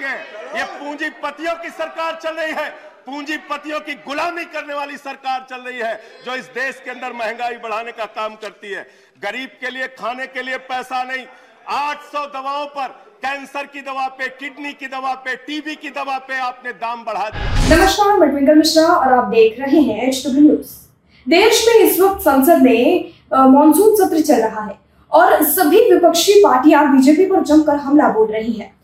लगे ये पूंजीपतियों की सरकार चल रही है। पूंजीपतियों की गुलामी करने वाली सरकार चल रही है, जो इस देश के अंदर महँगाई बढ़ाने का काम करती है। गरीब के लिए, खाने के लिए पैसा नहीं। 800 दवाओं पर, कैंसर की दवा पे, किडनी की दवा पे, टीबी की दवा पे आपने दाम बढ़ा दिया। नमस्कार, मैं मिश्रा और आप देख रहे हैं एच डब्ल्यू न्यूज़ देश में इस वक्त संसद में मानसून सत्र चल रहा है और सभी विपक्षी पार्टियाँ बीजेपी पर जमकर हमला बोल रही हैं।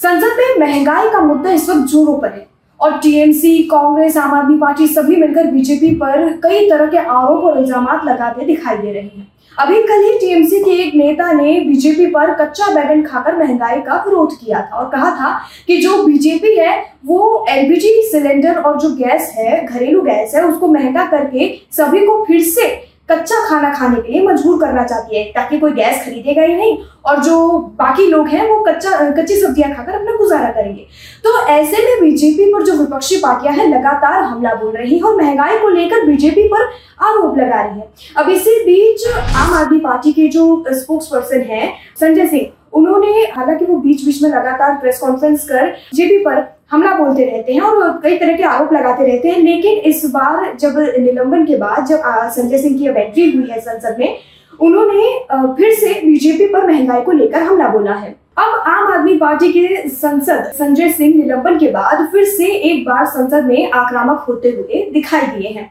संसद में महँगाई का मुद्दा इस वक्त जोरों पर है। और टीएमसी, कांग्रेस, आम आदमी पार्टी सभी मिलकर बीजेपी पर कई तरह के आरोप और इल्ज़ाम लगाते दिखाई दे रहे हैं। अभी कल ही टीएमसी के एक नेता ने बीजेपी पर कच्चा बैगन खाकर महँगाई का विरोध किया था और कहा था कि जो बीजेपी है, वो एलपीजी सिलेंडर और जो गैस है, घरेलू गैस है, उसको महँगा करके सभी को फिर से कच्चा खाना खाने के लिए मजबूर करना चाहती है, ताकि कोई गैस खरीदेगा ही नहीं, और जो बाकी लोग हैं, वो कच्चा, कच्ची सब्ज़ियाँ खाकर अपना गुजारा करेंगे। तो ऐसे में बीजेपी पर जो विपक्षी पार्टियाँ हैं, लगातार हमला बोल रही हैं और महँगाई को लेकर बीजेपी पर आरोप लगा रही है। अब इसी बीच आम आदमी पार्टी के जो स्पोक्स पर्सन है, संजय सिंह, उन्होंने, हालाँकि वो बीच बीच में लगातार प्रेस कॉन्फ्रेंस कर बीजेपी पर हमला बोलते रहते हैं और कई तरह के आरोप लगाते रहते हैं। लेकिन इस बार जब निलंबन के बाद, जब संजय सिंह की अब एंट्री हुई है संसद में, उन्होंने फिर से बीजेपी पर महँगाई को लेकर हमला बोला है। अब आम आदमी पार्टी के संसद, संजय सिंह निलंबन के बाद फिर से एक बार संसद में आक्रामक होते हुए दिखाई दिए हैं।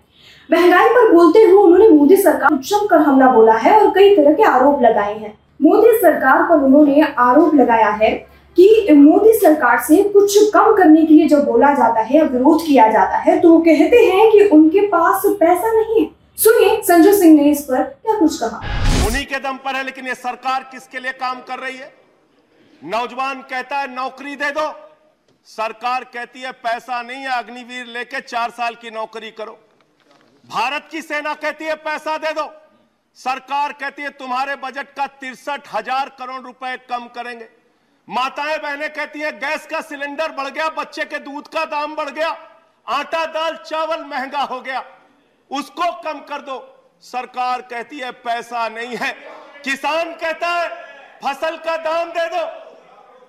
महँगाई पर बोलते हुए उन्होंने मोदी सरकार पर जमकर हमला बोला है और कई तरह के आरोप लगाए हैं। मोदी सरकार पर उन्होंने आरोप लगाया है कि मोदी सरकार से कुछ कम करने के लिए जब बोला जाता है विरोध किया जाता है तो वो कहते हैं कि उनके पास पैसा नहीं है। सुनिए, संजय सिंह ने इस पर क्या कुछ कहा। उन्हीं के दम पर है, लेकिन ये सरकार किसके लिए काम कर रही है? नौजवान कहता है, नौकरी दे दो। सरकार कहती है, पैसा नहीं है, अग्निवीर लेके चार साल की नौकरी करो। भारत की सेना कहती है, पैसा दे दो। सरकार कहती है, तुम्हारे बजट का तिरसठ हज़ार करोड़ रुपए कम करेंगे। माताएँ बहनें कहती हैं, गैस का सिलेंडर बढ़ गया, बच्चे के दूध का दाम बढ़ गया, आटा दाल चावल महँगा हो गया, उसको कम कर दो। सरकार कहती है, पैसा नहीं है। किसान कहता है, फ़सल का दाम दे दो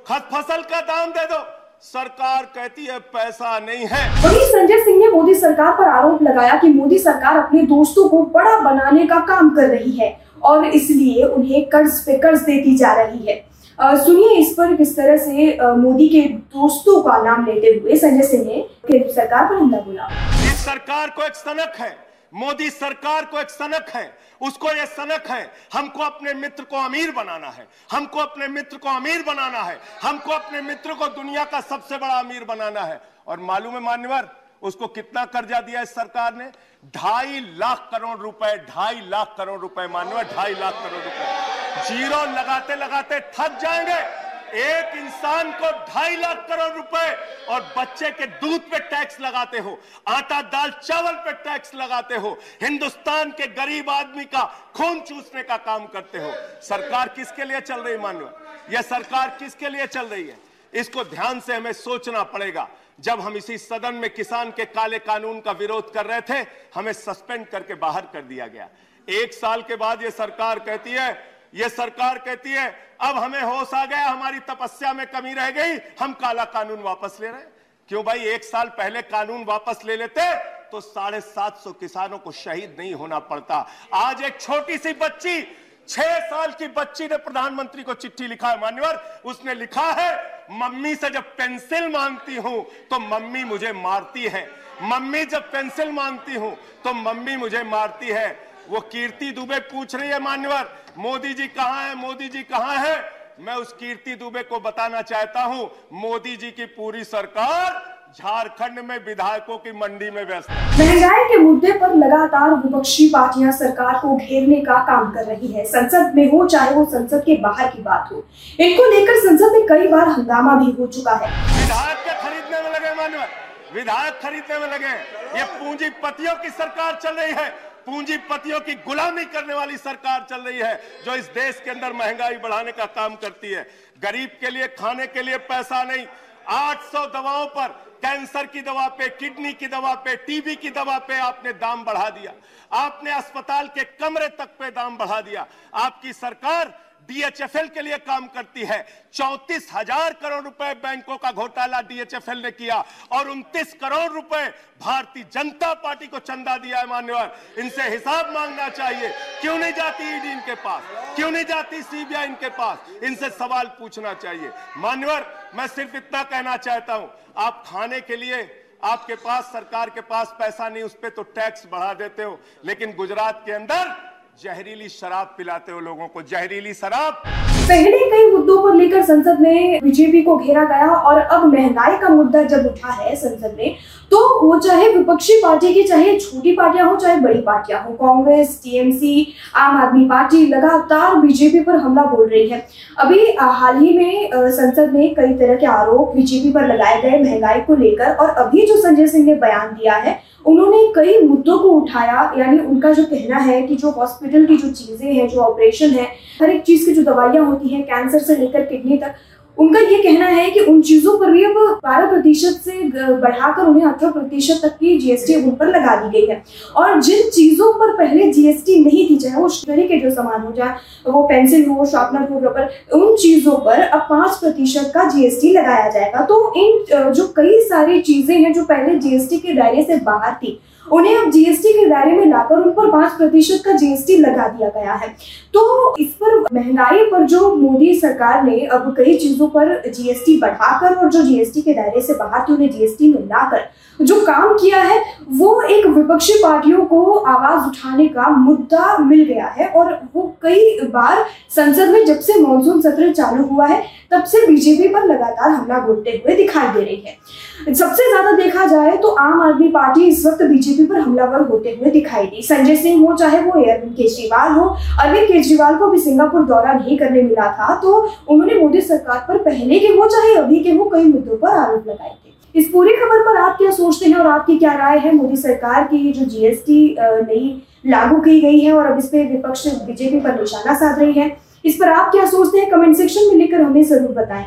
फ़सल का दाम दे दो। सरकार कहती है, पैसा नहीं है। वहीं संजय सिंह ने मोदी सरकार पर आरोप लगाया कि मोदी सरकार अपने दोस्तों को बड़ा बनाने का काम कर रही है और इसलिए उन्हें कर्ज पे कर्ज देती जा रही है। सुनिए, इस पर किस तरह से मोदी के दोस्तों का नाम लेते हुए संजय सिंह ने केंद्र सरकार पर हमला बोला। इस सरकार को एक सनक है। मोदी सरकार को एक सनक है। उसको ये सनक है, हमको अपने मित्र को अमीर बनाना है। हमको अपने मित्र को अमीर बनाना है। हमको अपने मित्र को दुनिया का सबसे बड़ा अमीर बनाना है। और मालूम है, मान्यवर, उसको कितना कर्जा दिया इस सरकार ने? ढाई लाख करोड़ रुपए, ढाई लाख करोड़ रुपए, मान्यवर, ढाई लाख करोड़ रुपए। ज़ीरो लगाते लगाते थक जाएँगे। एक इंसान को ढाई लाख करोड़ रुपए और बच्चे के दूध पे टैक्स लगाते हो, आटा दाल चावल पे टैक्स लगाते हो, हिंदुस्तान के गरीब आदमी का खून चूसने का काम करते हो। सरकार किसके लिए चल रही मानव? यह सरकार किसके लिए चल रही है? इसको ध्यान से हमें सोचना पड़ेगा। जब हम इसी सदन में किसान के काले कानून का विरोध कर रहे थे, हमें सस्पेंड करके बाहर कर दिया गया। एक साल के बाद यह सरकार कहती है ये सरकार कहती है, अब हमें होश आ गया, हमारी तपस्या में कमी रह गई, हम काला कानून वापस ले रहे क्यों भाई, एक साल पहले कानून वापस ले लेते तो साढ़े सात सौ किसानों को शहीद नहीं होना पड़ता। आज एक छोटी सी बच्ची, छह साल की बच्ची ने प्रधानमंत्री को चिट्ठी लिखा है, मान्यवर। उसने लिखा है, मम्मी से जब पेंसिल मांगती हूँ तो मम्मी मुझे मारती है। मम्मी जब पेंसिल मांगती हूँ तो मम्मी मुझे मारती है। वो कीर्ति दुबे पूछ रही है मान्यवर। मोदी जी कहाँ है? मोदी जी कहाँ है? मैं उस कीर्ति दुबे को बताना चाहता हूँ। मोदी जी की पूरी सरकार झारखंड में विधायकों की मंडी में व्यस्त महँगाई के मुद्दे पर लगातार विपक्षी पार्टियाँ सरकार को घेरने का काम कर रही है। संसद में हो चाहे वो संसद के बाहर की बात हो। इनको लेकर संसद में कई बार हंगामा भी हो चुका है। विधायक के खरीदने में लगे मान्यवर। विधायक खरीदने में लगे ये पूंजीपतियों की सरकार चल रही है। पूंजीपतियों की गुलामी करने वाली सरकार चल रही है, जो इस देश के अंदर महँगाई बढ़ाने का काम करती है। गरीब के लिए, खाने के लिए पैसा नहीं। 800 दवाओं पर, कैंसर की दवा पे, किडनी की दवा पे, टीबी की दवा पे आपने दाम बढ़ा दिया। आपने अस्पताल के कमरे तक पे दाम बढ़ा दिया। आपकी सरकार डीएचएफएल के लिए काम करती है। चौंतीस हज़ार करोड़ रुपए बैंकों का घोटाला डीएचएफएल ने किया और उनतीस करोड़ रुपए भारतीय जनता पार्टी को चंदा दिया है मान्यवर इनसे हिसाब मांगना चाहिए। क्यों नहीं जाती ईडी इनके पास? क्यों नहीं जाती सीबीआई इनके पास? इनसे सवाल पूछना चाहिए। मान्यवर मैं सिर्फ़ इतना कहना चाहता हूँ, आप खाने के लिए, आपके पास, सरकार के पास पैसा नहीं, उस पर तो टैक्स बढ़ा देते हो। लेकिन गुजरात के अंदर जहरीली शराब पिलाते हो लोगों को जहरीली शराब। पहले कई मुद्दों को लेकर संसद में बीजेपी को घेरा गया और अब महँगाई का मुद्दा जब उठा है संसद में तो वो चाहे विपक्षी पार्टी की, चाहे छोटी पार्टियाँ हो, चाहे बड़ी पार्टियाँ हो, कांग्रेस, टीएमसी, आम आदमी पार्टी लगातार बीजेपी पर हमला बोल रही है। अभी हाल ही में संसद में कई तरह के आरोप बीजेपी पर लगाए गए महँगाई को लेकर और अभी जो संजय सिंह ने बयान दिया है, उन्होंने कई मुद्दों को उठाया, यानी उनका जो कहना है कि जो हॉस्पिटल की जो चीज़ें हैं, जो ऑपरेशन है, हर एक चीज़ की जो दवाइयाँ होती हैं कैंसर से लेकर किडनी तक। उनका ये कहना है कि उन चीज़ों पर भी अब बारह प्रतिशत से बढ़ाकर उन्हें अठारह प्रतिशत तक की जीएसटी उन पर लगा दी गई है। और जिन चीज़ों पर पहले जीएसटी नहीं थी, चाहे वो स्टेशनरी के जो सामान हो जाए वो पेंसिल हो शार्पनर हो रबर उन चीज़ों पर अब पाँच प्रतिशत का जीएसटी लगाया जाएगा। तो इन जो कई सारी चीज़ें हैं, जो पहले जीएसटी के दायरे से बाहर थी उन्हें अब जीएसटी के दायरे में लाकर उन पर पाँच प्रतिशत का जीएसटी लगा दिया गया है। तो इस पर महँगाई पर जो मोदी सरकार ने अब कई चीज़ों पर जीएसटी बढ़ाकर और जो जीएसटी के दायरे से बाहर थे, उन्हें जीएसटी में लाकर जो काम किया है, वो एक विपक्षी पार्टियों को आवाज़ उठाने का मुद्दा मिल गया है और वो कई बार संसद में जब से मानसून सत्र चालू हुआ है, तब से बीजेपी पर लगातार हमला बोलते हुए दिखाई दे रही है। सबसे ज़्यादा देखा जाए तो आम आदमी पार्टी इस वक्त बीजेपी पर हमलावर होते हुए दिखाई दी। संजय सिंह हो, चाहे वो अरविंद केजरीवाल हो, अरविंद केजरीवाल को भी सिंगापुर दौरा नहीं करने मिला था तो उन्होंने मोदी सरकार पर पहले के हो, चाहे अभी के हो, कई मुद्दों पर आरोप लगाए थे। इस पूरी खबर पर आप क्या सोचते हैं और आपकी क्या राय है? मोदी सरकार की जो जीएसटी नई लागू की गई है और अब इस पर विपक्ष बीजेपी पर निशाना साध रही है। इस पर आप क्या सोचते हैं? कमेंट सेक्शन में लिखकर हमें ज़रूर बताएँ।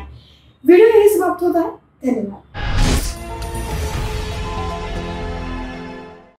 वीडियो यही समाप्त होता है। धन्यवाद।